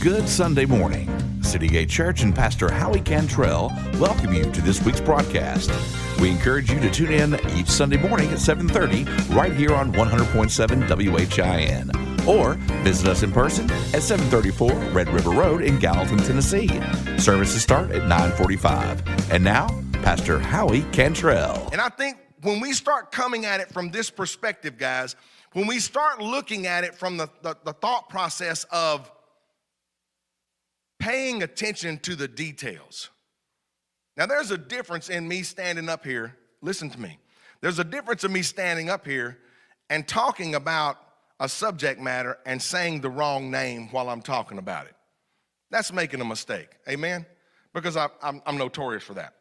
Good Sunday morning. City Gate Church and Pastor Howie Cantrell welcome you to this week's broadcast. We encourage you to tune in each Sunday morning at 7:30 right here on 100.7 WHIN or visit us in person at 734 Red River Road in Gallatin, Tennessee. Services start at 9:45. And now, Pastor Howie Cantrell. And I think when we start coming at it from this perspective, guys, when we start looking at it from the, the, the thought process of paying attention to the details. Now, there's a difference in me standing up here. Listen to me. There's a difference in me standing up here and talking about a subject matter and saying the wrong name while I'm talking about it. That's making a mistake. Amen? Because I, am I'm notorious for that.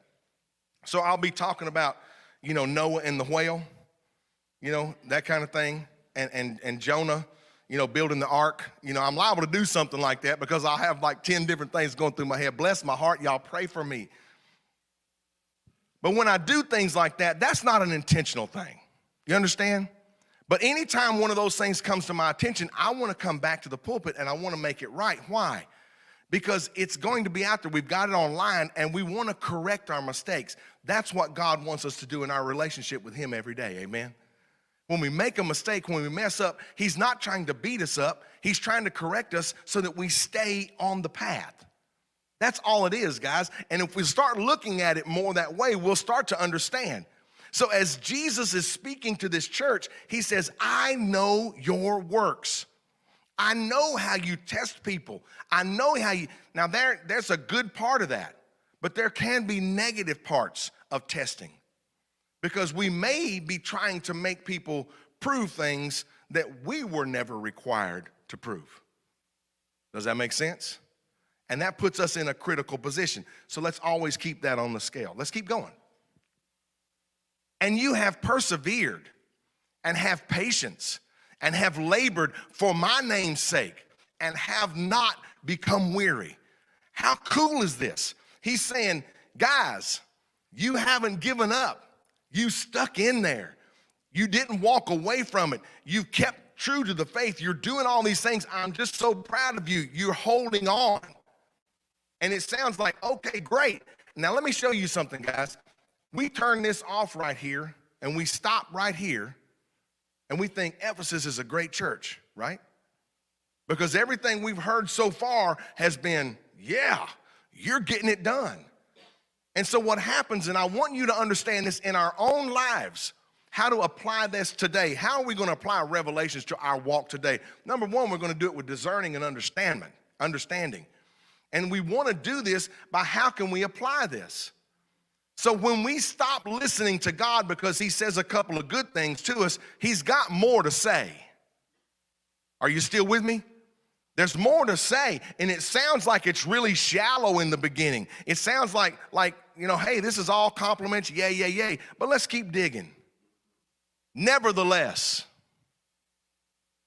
So I'll be talking about, you know, Noah and the whale, you know, that kind of thing, and, and, and Jonah you know, building the ark. You know, I'm liable to do something like that because I'll have like 10 different things going through my head. Bless my heart, y'all pray for me. But when I do things like that, that's not an intentional thing. You understand? But anytime one of those things comes to my attention, I want to come back to the pulpit and I want to make it right. Why? Because it's going to be out there. We've got it online and we want to correct our mistakes. That's what God wants us to do in our relationship with Him every day. Amen. When we make a mistake, when we mess up, He's not trying to beat us up. He's trying to correct us so that we stay on the path. That's all it is, guys. And if we start looking at it more that way, we'll start to understand. So, as Jesus is speaking to this church, He says, I know your works. I know how you test people. I know how you. Now, there, there's a good part of that, but there can be negative parts of testing because we may be trying to make people prove things that we were never required to prove. Does that make sense? And that puts us in a critical position. So let's always keep that on the scale. Let's keep going. And you have persevered and have patience and have labored for my name's sake and have not become weary. How cool is this? He's saying, guys, you haven't given up. You stuck in there. You didn't walk away from it. You kept true to the faith. You're doing all these things. I'm just so proud of you. You're holding on. And it sounds like, okay, great. Now, let me show you something, guys. We turn this off right here and we stop right here and we think Ephesus is a great church, right? Because everything we've heard so far has been, yeah, you're getting it done. And so, what happens, and I want you to understand this in our own lives, how to apply this today. How are we going to apply revelations to our walk today? Number one, we're going to do it with discerning and understanding. Understanding. And we want to do this by how can we apply this? So when we stop listening to God because He says a couple of good things to us, He's got more to say. Are you still with me? There's more to say, and it sounds like it's really shallow in the beginning. It sounds like, like you know, hey, this is all compliments, yay, yay, yay. But let's keep digging. Nevertheless,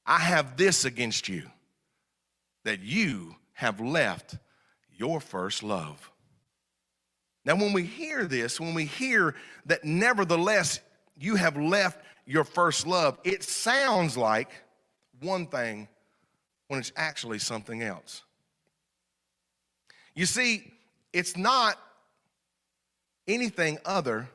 I have this against you that you have left your first love. Now, when we hear this, when we hear that nevertheless you have left your first love, it sounds like one thing when it's actually something else. You see, it's not anything other.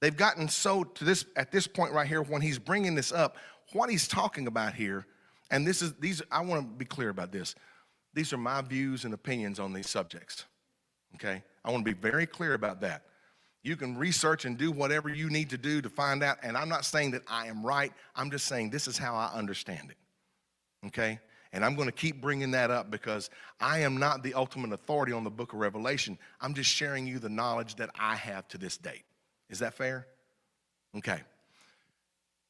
They've gotten so to this at this point right here when he's bringing this up, what he's talking about here, and this is these I want to be clear about this. These are my views and opinions on these subjects. Okay? I want to be very clear about that. You can research and do whatever you need to do to find out, and I'm not saying that I am right. I'm just saying this is how I understand it. Okay? And I'm going to keep bringing that up because I am not the ultimate authority on the book of Revelation. I'm just sharing you the knowledge that I have to this date. Is that fair? Okay.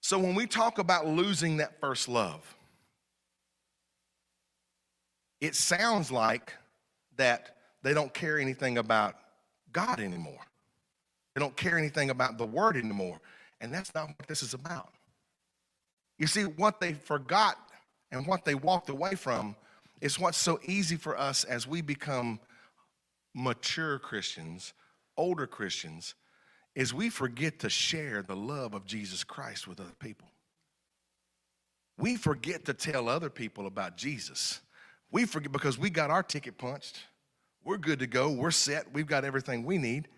So when we talk about losing that first love, it sounds like that they don't care anything about God anymore. They don't care anything about the word anymore. And that's not what this is about. You see, what they forgot and what they walked away from is what's so easy for us as we become mature Christians, older Christians, is we forget to share the love of Jesus Christ with other people. We forget to tell other people about Jesus. we forget because we got our ticket punched. We're good to go. We're set. We've got everything we need.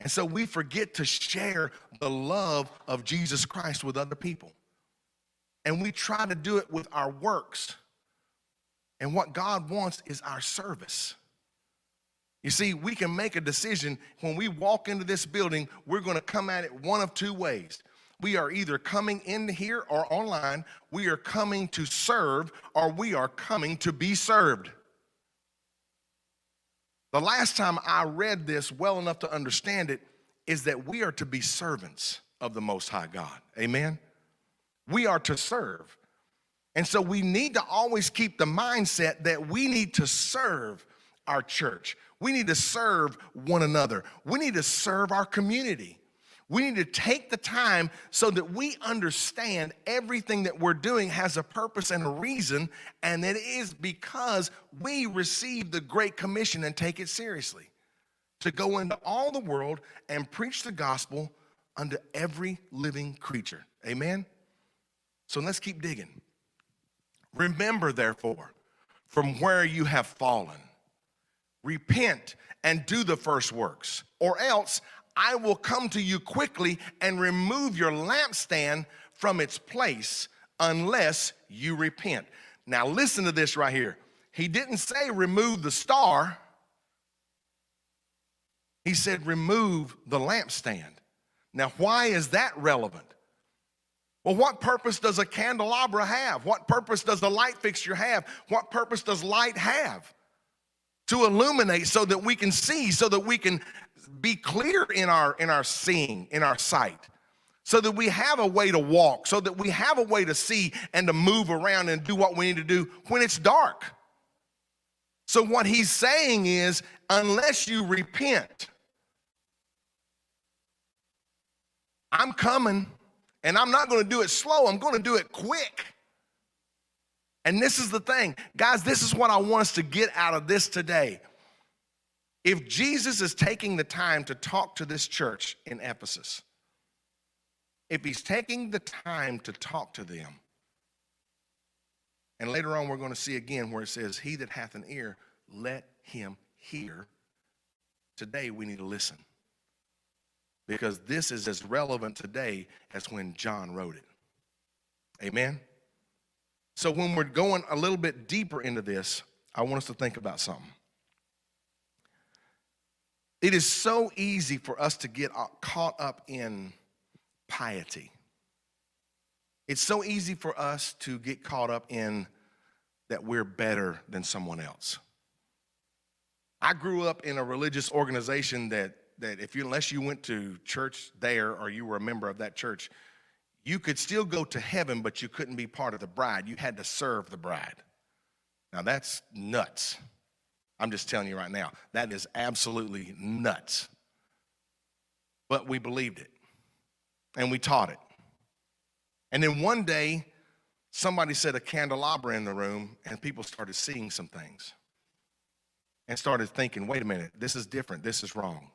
And so we forget to share the love of Jesus Christ with other people. And we try to do it with our works. And what God wants is our service. You see, we can make a decision when we walk into this building, we're going to come at it one of two ways. We are either coming in here or online, we are coming to serve, or we are coming to be served. The last time I read this well enough to understand it is that we are to be servants of the Most High God. Amen? We are to serve. And so we need to always keep the mindset that we need to serve our church. We need to serve one another. We need to serve our community. We need to take the time so that we understand everything that we're doing has a purpose and a reason, and it is because we receive the Great Commission and take it seriously to go into all the world and preach the gospel unto every living creature. Amen? So let's keep digging. Remember, therefore, from where you have fallen, repent and do the first works, or else I will come to you quickly and remove your lampstand from its place unless you repent. Now, listen to this right here. He didn't say remove the star, he said remove the lampstand. Now, why is that relevant? Well, what purpose does a candelabra have? What purpose does the light fixture have? What purpose does light have? To illuminate so that we can see, so that we can be clear in our in our seeing, in our sight, so that we have a way to walk, so that we have a way to see and to move around and do what we need to do when it's dark. So what he's saying is unless you repent, I'm coming and I'm not going to do it slow, I'm going to do it quick. And this is the thing, guys, this is what I want us to get out of this today. If Jesus is taking the time to talk to this church in Ephesus, if he's taking the time to talk to them, and later on we're going to see again where it says, He that hath an ear, let him hear. Today we need to listen. Because this is as relevant today as when John wrote it. Amen? So when we're going a little bit deeper into this, I want us to think about something. It is so easy for us to get caught up in piety. It's so easy for us to get caught up in that we're better than someone else. I grew up in a religious organization that, that if you, unless you went to church there or you were a member of that church, you could still go to heaven, but you couldn't be part of the bride. You had to serve the bride. Now that's nuts. I'm just telling you right now, that is absolutely nuts. But we believed it and we taught it. And then one day, somebody set a candelabra in the room and people started seeing some things and started thinking, wait a minute, this is different, this is wrong.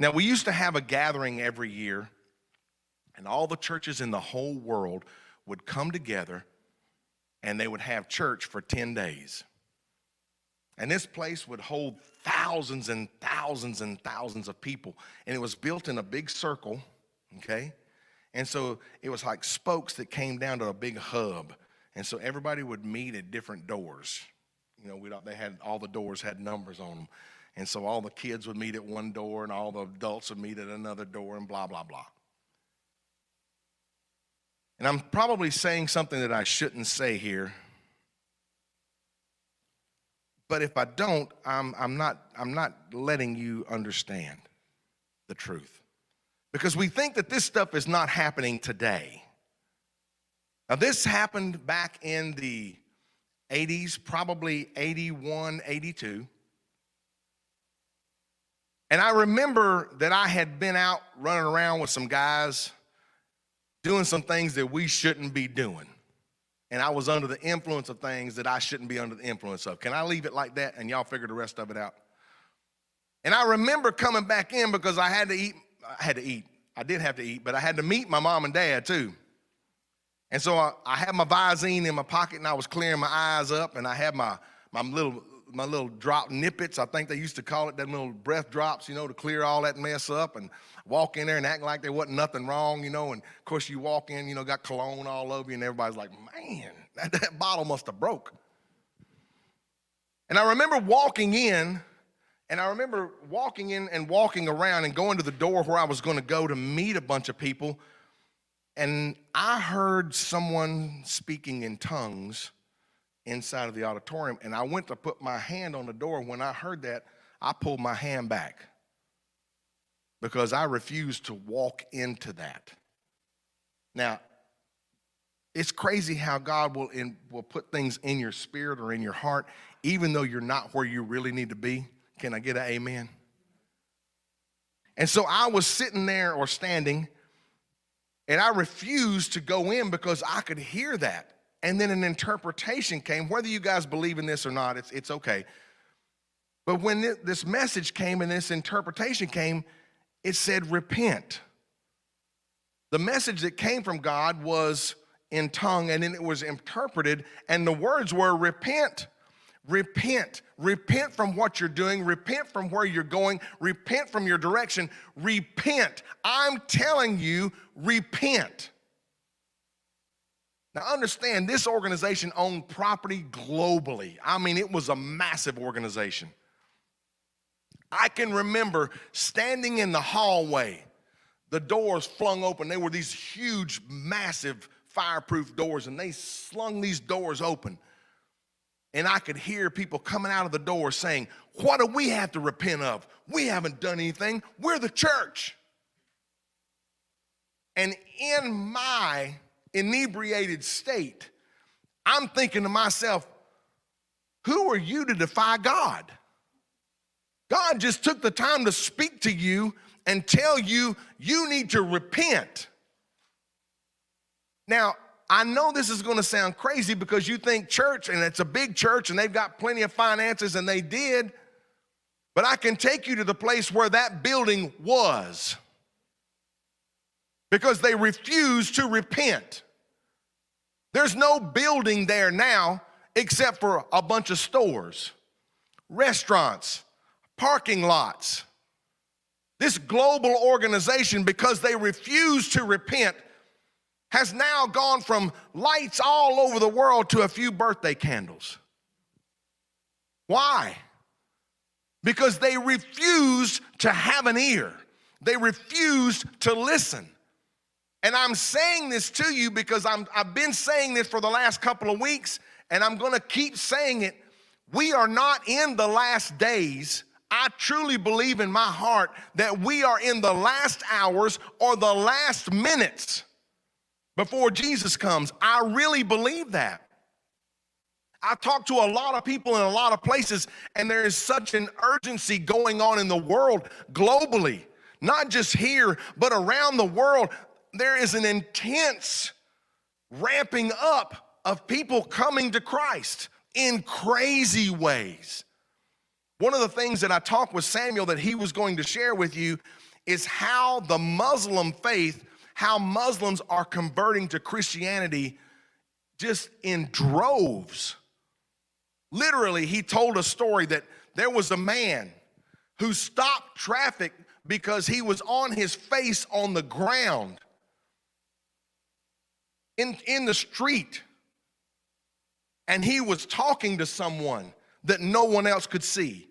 Now, we used to have a gathering every year, and all the churches in the whole world would come together and they would have church for 10 days. And this place would hold thousands and thousands and thousands of people. And it was built in a big circle, okay? And so it was like spokes that came down to a big hub. And so everybody would meet at different doors. You know, we they had all the doors had numbers on them. And so all the kids would meet at one door and all the adults would meet at another door and blah, blah, blah. And I'm probably saying something that I shouldn't say here, but if I don't, I'm, I'm, not, I'm not letting you understand the truth. Because we think that this stuff is not happening today. Now, this happened back in the 80s, probably 81, 82. And I remember that I had been out running around with some guys doing some things that we shouldn't be doing and I was under the influence of things that I shouldn't be under the influence of. Can I leave it like that and y'all figure the rest of it out? And I remember coming back in because I had to eat. I had to eat. I did have to eat, but I had to meet my mom and dad too. And so I, I had my Visine in my pocket and I was clearing my eyes up and I had my, my little my little drop nippets, I think they used to call it, that little breath drops, you know, to clear all that mess up and walk in there and act like there wasn't nothing wrong, you know. And of course, you walk in, you know, got cologne all over you, and everybody's like, man, that, that bottle must have broke. And I remember walking in, and I remember walking in and walking around and going to the door where I was going to go to meet a bunch of people. And I heard someone speaking in tongues inside of the auditorium. And I went to put my hand on the door. When I heard that, I pulled my hand back because I refused to walk into that. Now, it's crazy how God will, in, will put things in your spirit or in your heart, even though you're not where you really need to be. Can I get an amen? And so I was sitting there or standing, and I refused to go in because I could hear that. And then an interpretation came. Whether you guys believe in this or not, it's, it's okay. But when this message came and this interpretation came, it said, repent. The message that came from God was in tongue and then it was interpreted, and the words were repent. Repent. Repent from what you're doing. Repent from where you're going. Repent from your direction. Repent. I'm telling you, repent. Now, understand this organization owned property globally. I mean, it was a massive organization. I can remember standing in the hallway, the doors flung open. They were these huge, massive, fireproof doors, and they slung these doors open. And I could hear people coming out of the door saying, What do we have to repent of? We haven't done anything. We're the church. And in my inebriated state, I'm thinking to myself, who are you to defy God? God just took the time to speak to you and tell you you need to repent. Now, I know this is going to sound crazy because you think church, and it's a big church, and they've got plenty of finances, and they did, but I can take you to the place where that building was because they refuse to repent. There's no building there now except for a bunch of stores, restaurants, parking lots. This global organization, because they refuse to repent, has now gone from lights all over the world to a few birthday candles. Why? Because they refused to have an ear. They refused to listen. And I'm saying this to you because I'm, I've been saying this for the last couple of weeks, and I'm gonna keep saying it. We are not in the last days. I truly believe in my heart that we are in the last hours or the last minutes before Jesus comes. I really believe that. I talk to a lot of people in a lot of places, and there is such an urgency going on in the world globally, not just here, but around the world there is an intense ramping up of people coming to Christ in crazy ways. One of the things that I talked with Samuel that he was going to share with you is how the Muslim faith, how Muslims are converting to Christianity just in droves. Literally, he told a story that there was a man who stopped traffic because he was on his face on the ground in, in the street and he was talking to someone that no one else could see.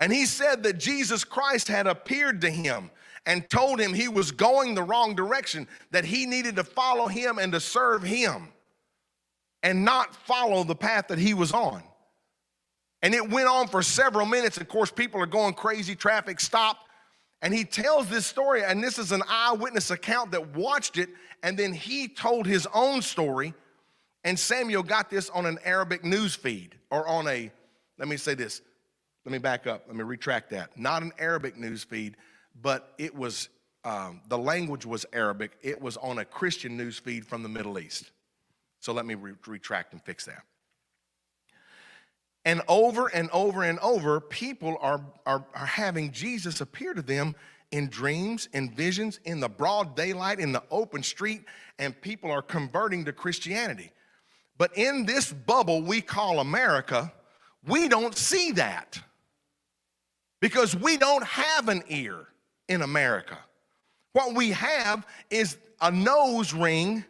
And he said that Jesus Christ had appeared to him and told him he was going the wrong direction, that he needed to follow him and to serve him and not follow the path that he was on. And it went on for several minutes. Of course, people are going crazy, traffic stopped. And he tells this story, and this is an eyewitness account that watched it, and then he told his own story. And Samuel got this on an Arabic news feed or on a, let me say this, let me back up, let me retract that. Not an Arabic news feed, but it was, um, the language was Arabic. It was on a Christian news feed from the Middle East. So let me re- retract and fix that. And over and over and over, people are, are, are having Jesus appear to them in dreams, in visions, in the broad daylight, in the open street, and people are converting to Christianity. But in this bubble we call America, we don't see that because we don't have an ear in America. What we have is a nose ring,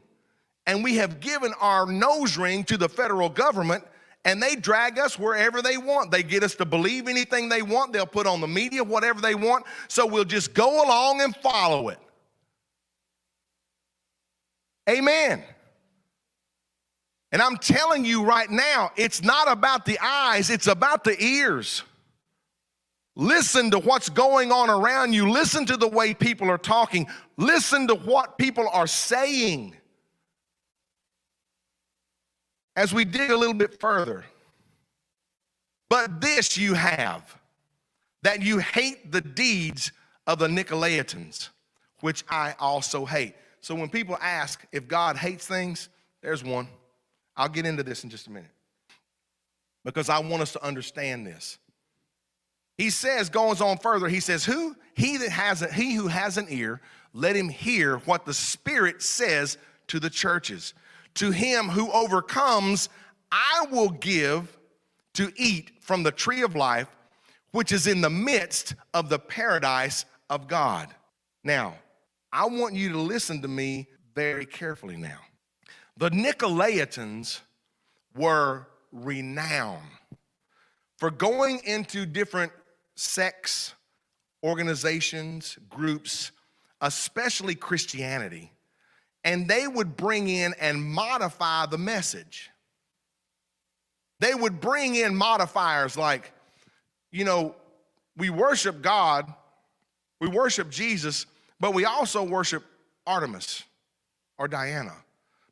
and we have given our nose ring to the federal government, and they drag us wherever they want. They get us to believe anything they want, they'll put on the media whatever they want, so we'll just go along and follow it. Amen. And I'm telling you right now, it's not about the eyes, it's about the ears. Listen to what's going on around you. Listen to the way people are talking. Listen to what people are saying. As we dig a little bit further, but this you have that you hate the deeds of the Nicolaitans, which I also hate. So when people ask if God hates things, there's one. I'll get into this in just a minute because I want us to understand this. He says, goes on further, he says, Who? He that has a, he who has an ear, let him hear what the Spirit says to the churches. To him who overcomes, I will give to eat from the tree of life, which is in the midst of the paradise of God. Now, I want you to listen to me very carefully now. The Nicolaitans were renowned for going into different sects, organizations, groups, especially Christianity, and they would bring in and modify the message. They would bring in modifiers like, you know, we worship God, we worship Jesus, but we also worship Artemis or Diana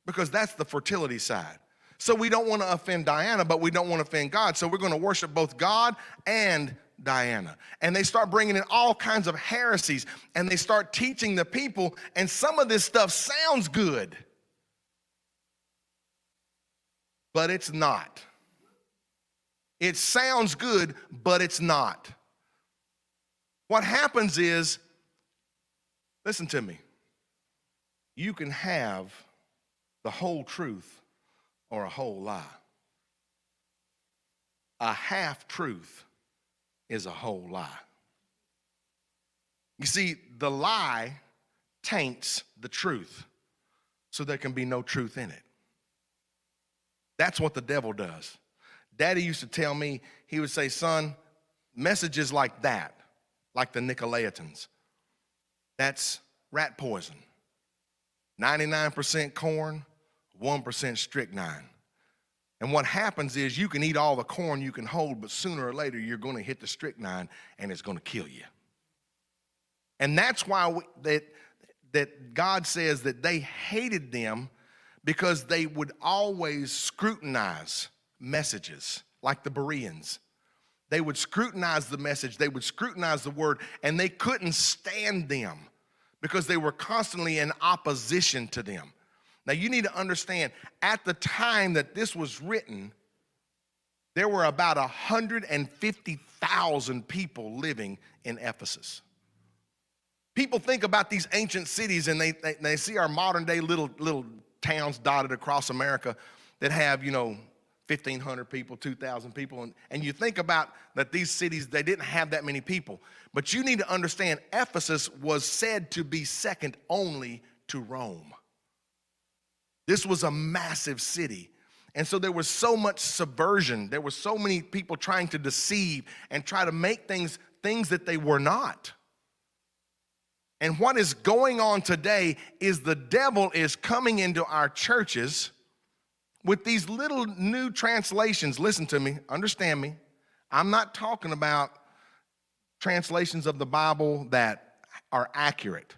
because that's the fertility side. So we don't want to offend Diana, but we don't want to offend God. So we're going to worship both God and Diana. And they start bringing in all kinds of heresies and they start teaching the people, and some of this stuff sounds good, but it's not. It sounds good, but it's not. What happens is, listen to me, you can have the whole truth or a whole lie. A half truth is a whole lie. You see, the lie taints the truth, so there can be no truth in it. That's what the devil does. Daddy used to tell me, he would say, Son, messages like that, like the Nicolaitans, that's rat poison. 99% corn, 1% strychnine. And what happens is you can eat all the corn you can hold, but sooner or later you're going to hit the strychnine and it's going to kill you. And that's why we, that, that God says that they hated them because they would always scrutinize messages like the Bereans. They would scrutinize the message, they would scrutinize the word, and they couldn't stand them because they were constantly in opposition to them. Now, you need to understand, at the time that this was written, there were about 150,000 people living in Ephesus. People think about these ancient cities and they, they, they, see our modern day little, little towns dotted across America that have, you know, 1,500 people, 2,000 people. And, and you think about that these cities, they didn't have that many people. But you need to understand Ephesus was said to be second only to Rome. This was a massive city. And so there was so much subversion. There were so many people trying to deceive and try to make things things that they were not. And what is going on today is the devil is coming into our churches with these little new translations. Listen to me, understand me. I'm not talking about translations of the Bible that are accurate.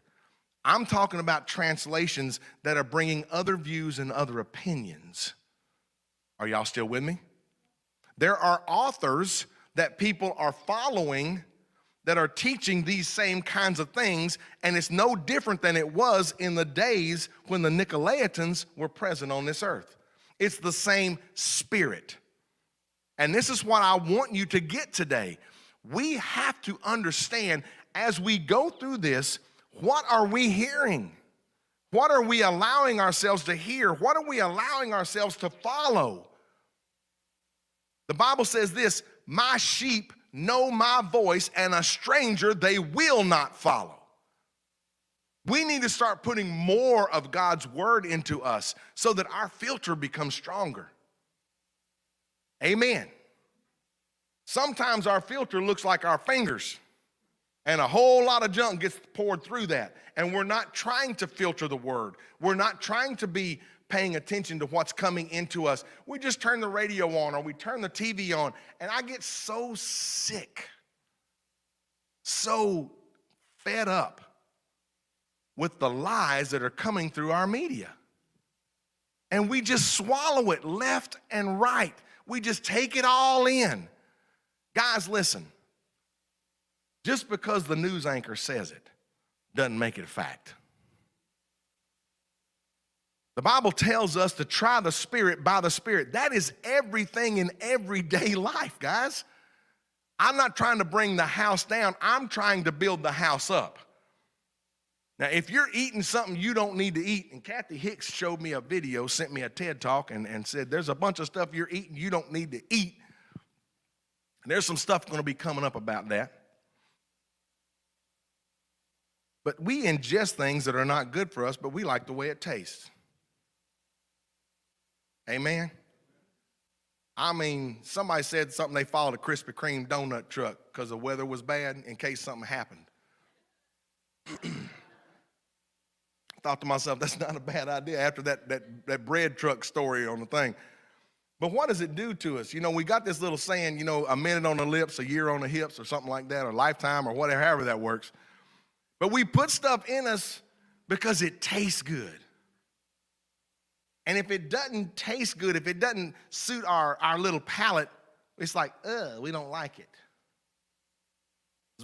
I'm talking about translations that are bringing other views and other opinions. Are y'all still with me? There are authors that people are following that are teaching these same kinds of things, and it's no different than it was in the days when the Nicolaitans were present on this earth. It's the same spirit. And this is what I want you to get today. We have to understand as we go through this, what are we hearing? What are we allowing ourselves to hear? What are we allowing ourselves to follow? The Bible says this My sheep know my voice, and a stranger they will not follow. We need to start putting more of God's word into us so that our filter becomes stronger. Amen. Sometimes our filter looks like our fingers, and a whole lot of junk gets poured through that. And we're not trying to filter the word, we're not trying to be paying attention to what's coming into us. We just turn the radio on or we turn the TV on, and I get so sick, so fed up with the lies that are coming through our media. And we just swallow it left and right. We just take it all in. Guys, listen. Just because the news anchor says it doesn't make it a fact. The Bible tells us to try the Spirit by the Spirit. That is everything in everyday life, guys. I'm not trying to bring the house down, I'm trying to build the house up. Now, if you're eating something you don't need to eat, and Kathy Hicks showed me a video, sent me a TED talk, and, and said, There's a bunch of stuff you're eating you don't need to eat. And there's some stuff going to be coming up about that. But we ingest things that are not good for us, but we like the way it tastes. Amen. I mean, somebody said something, they followed a Krispy Kreme donut truck because the weather was bad in case something happened. Thought to myself, that's not a bad idea after that, that, that bread truck story on the thing. But what does it do to us? You know, we got this little saying, you know, a minute on the lips, a year on the hips, or something like that, or lifetime, or whatever, however that works. But we put stuff in us because it tastes good. And if it doesn't taste good, if it doesn't suit our, our little palate, it's like, ugh, we don't like it.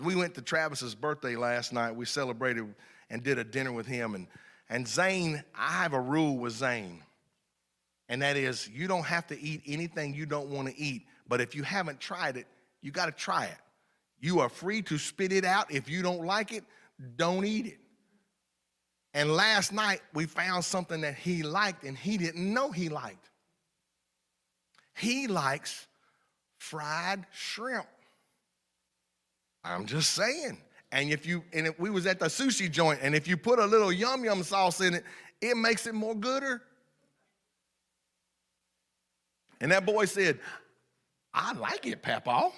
We went to Travis's birthday last night, we celebrated and did a dinner with him. And, and Zane, I have a rule with Zane, and that is you don't have to eat anything you don't want to eat, but if you haven't tried it, you got to try it. You are free to spit it out. If you don't like it, don't eat it. And last night we found something that he liked and he didn't know he liked. He likes fried shrimp. I'm just saying. And if you and if we was at the sushi joint, and if you put a little yum yum sauce in it, it makes it more gooder. And that boy said, I like it, Papa.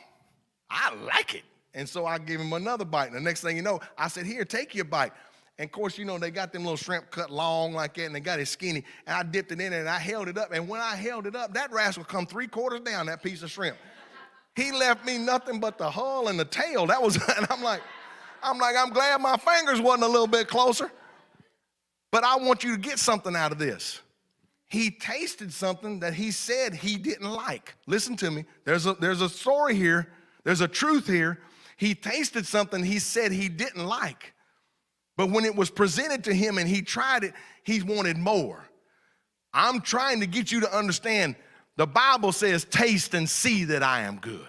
I like it. And so I gave him another bite. And the next thing you know, I said, Here, take your bite. And of course, you know, they got them little shrimp cut long like that, and they got it skinny. And I dipped it in and I held it up. And when I held it up, that rascal come three quarters down that piece of shrimp. He left me nothing but the hull and the tail. That was, and I'm like, I'm like, I'm glad my fingers wasn't a little bit closer. But I want you to get something out of this. He tasted something that he said he didn't like. Listen to me. There's a, there's a story here, there's a truth here. He tasted something he said he didn't like. But when it was presented to him and he tried it, he wanted more. I'm trying to get you to understand the Bible says, Taste and see that I am good.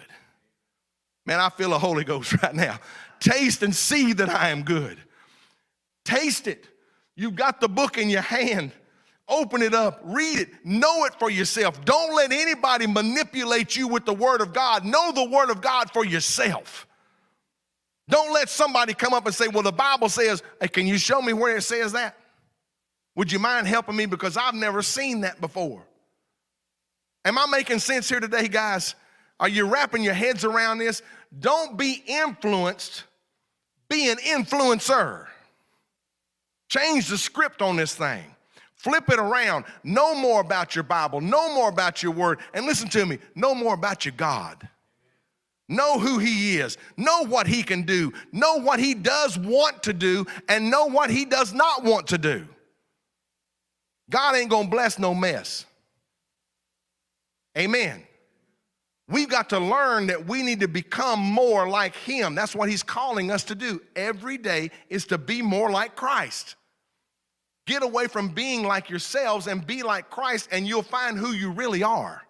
Man, I feel a Holy Ghost right now. Taste and see that I am good. Taste it. You've got the book in your hand. Open it up, read it, know it for yourself. Don't let anybody manipulate you with the Word of God. Know the Word of God for yourself. Don't let somebody come up and say, Well, the Bible says, hey, Can you show me where it says that? Would you mind helping me? Because I've never seen that before. Am I making sense here today, guys? Are you wrapping your heads around this? Don't be influenced be an influencer. Change the script on this thing. Flip it around. Know more about your Bible. Know more about your word. And listen to me, know more about your God. Know who He is. Know what He can do. Know what He does want to do, and know what He does not want to do. God ain't gonna bless no mess. Amen. We've got to learn that we need to become more like Him. That's what He's calling us to do every day is to be more like Christ. Get away from being like yourselves and be like Christ, and you'll find who you really are.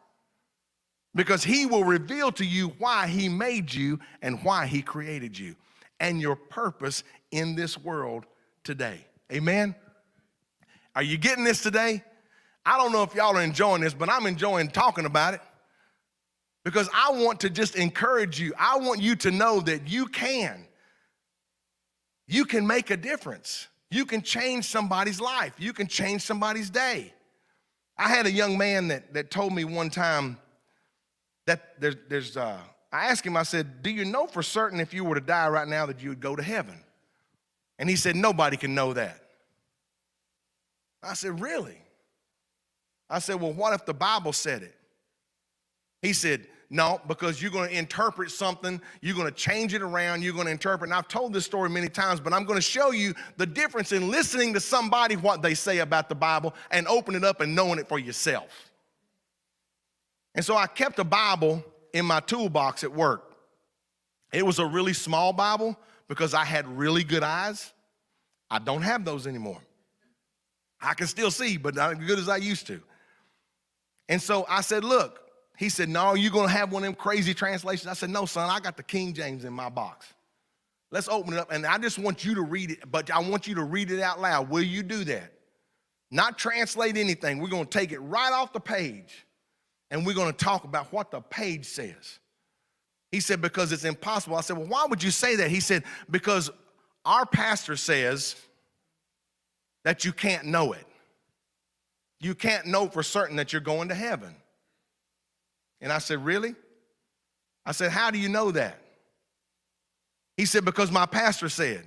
Because He will reveal to you why He made you and why He created you. and your purpose in this world today. Amen? Are you getting this today? I don't know if y'all are enjoying this, but I'm enjoying talking about it because I want to just encourage you. I want you to know that you can. You can make a difference. You can change somebody's life. You can change somebody's day. I had a young man that, that told me one time that there's, there's uh, I asked him, I said, Do you know for certain if you were to die right now that you would go to heaven? And he said, Nobody can know that. I said, Really? I said, Well, what if the Bible said it? He said, No, because you're going to interpret something, you're going to change it around, you're going to interpret. And I've told this story many times, but I'm going to show you the difference in listening to somebody what they say about the Bible and open it up and knowing it for yourself. And so I kept a Bible in my toolbox at work. It was a really small Bible because I had really good eyes. I don't have those anymore. I can still see, but not as good as I used to. And so I said, Look, he said, No, you're going to have one of them crazy translations. I said, No, son, I got the King James in my box. Let's open it up. And I just want you to read it, but I want you to read it out loud. Will you do that? Not translate anything. We're going to take it right off the page and we're going to talk about what the page says. He said, Because it's impossible. I said, Well, why would you say that? He said, Because our pastor says that you can't know it. You can't know for certain that you're going to heaven. And I said, Really? I said, How do you know that? He said, Because my pastor said,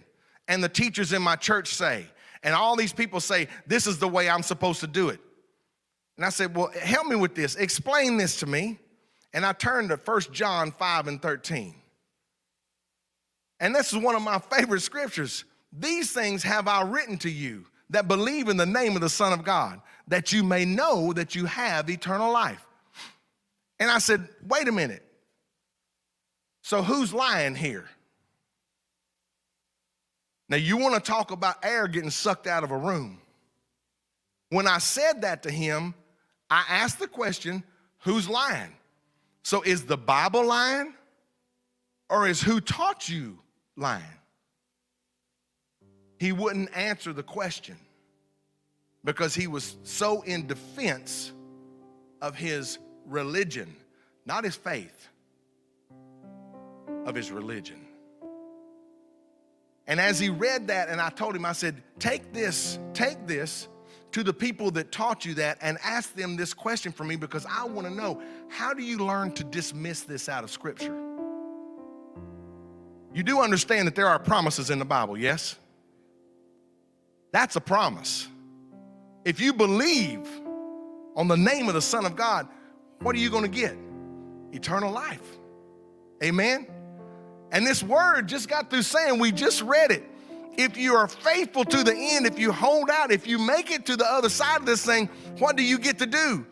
and the teachers in my church say, and all these people say, This is the way I'm supposed to do it. And I said, Well, help me with this. Explain this to me. And I turned to 1 John 5 and 13. And this is one of my favorite scriptures. These things have I written to you that believe in the name of the Son of God, that you may know that you have eternal life. And I said, wait a minute. So who's lying here? Now, you want to talk about air getting sucked out of a room. When I said that to him, I asked the question, who's lying? So is the Bible lying? Or is who taught you lying? He wouldn't answer the question because he was so in defense of his religion, not his faith, of his religion. And as he read that, and I told him, I said, Take this, take this to the people that taught you that and ask them this question for me because I want to know how do you learn to dismiss this out of Scripture? You do understand that there are promises in the Bible, yes? That's a promise. If you believe on the name of the Son of God, what are you going to get? Eternal life. Amen? And this word just got through saying, we just read it. If you are faithful to the end, if you hold out, if you make it to the other side of this thing, what do you get to do?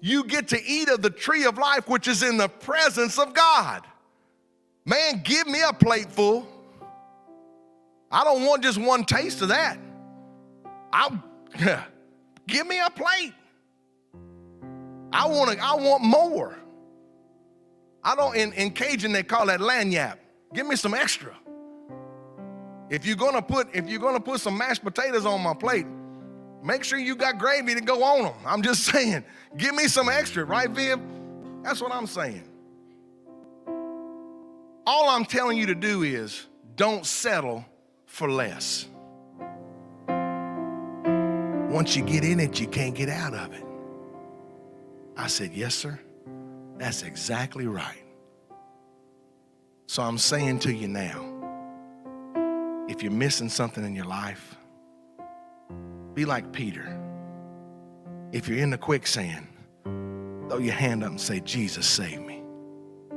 You get to eat of the tree of life, which is in the presence of God. Man, give me a plate full. I don't want just one taste of that. I'll give me a plate. I want to, I want more. I don't in, in Cajun they call that lagniappe. Give me some extra. If you're gonna put if you're gonna put some mashed potatoes on my plate, make sure you got gravy to go on them. I'm just saying, give me some extra, right, Viv? That's what I'm saying. All I'm telling you to do is don't settle for less. Once you get in it, you can't get out of it. I said, Yes, sir. That's exactly right. So I'm saying to you now if you're missing something in your life, be like Peter. If you're in the quicksand, throw your hand up and say, Jesus, save me.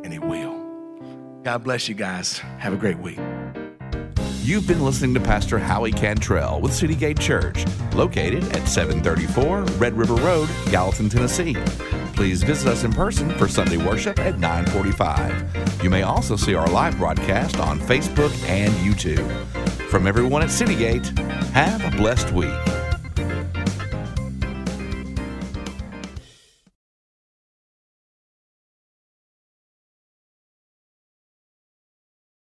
And he will. God bless you guys. Have a great week. You've been listening to Pastor Howie Cantrell with City Gate Church, located at 734 Red River Road, Gallatin, Tennessee. Please visit us in person for Sunday worship at 945. You may also see our live broadcast on Facebook and YouTube. From everyone at City Gate, have a blessed week.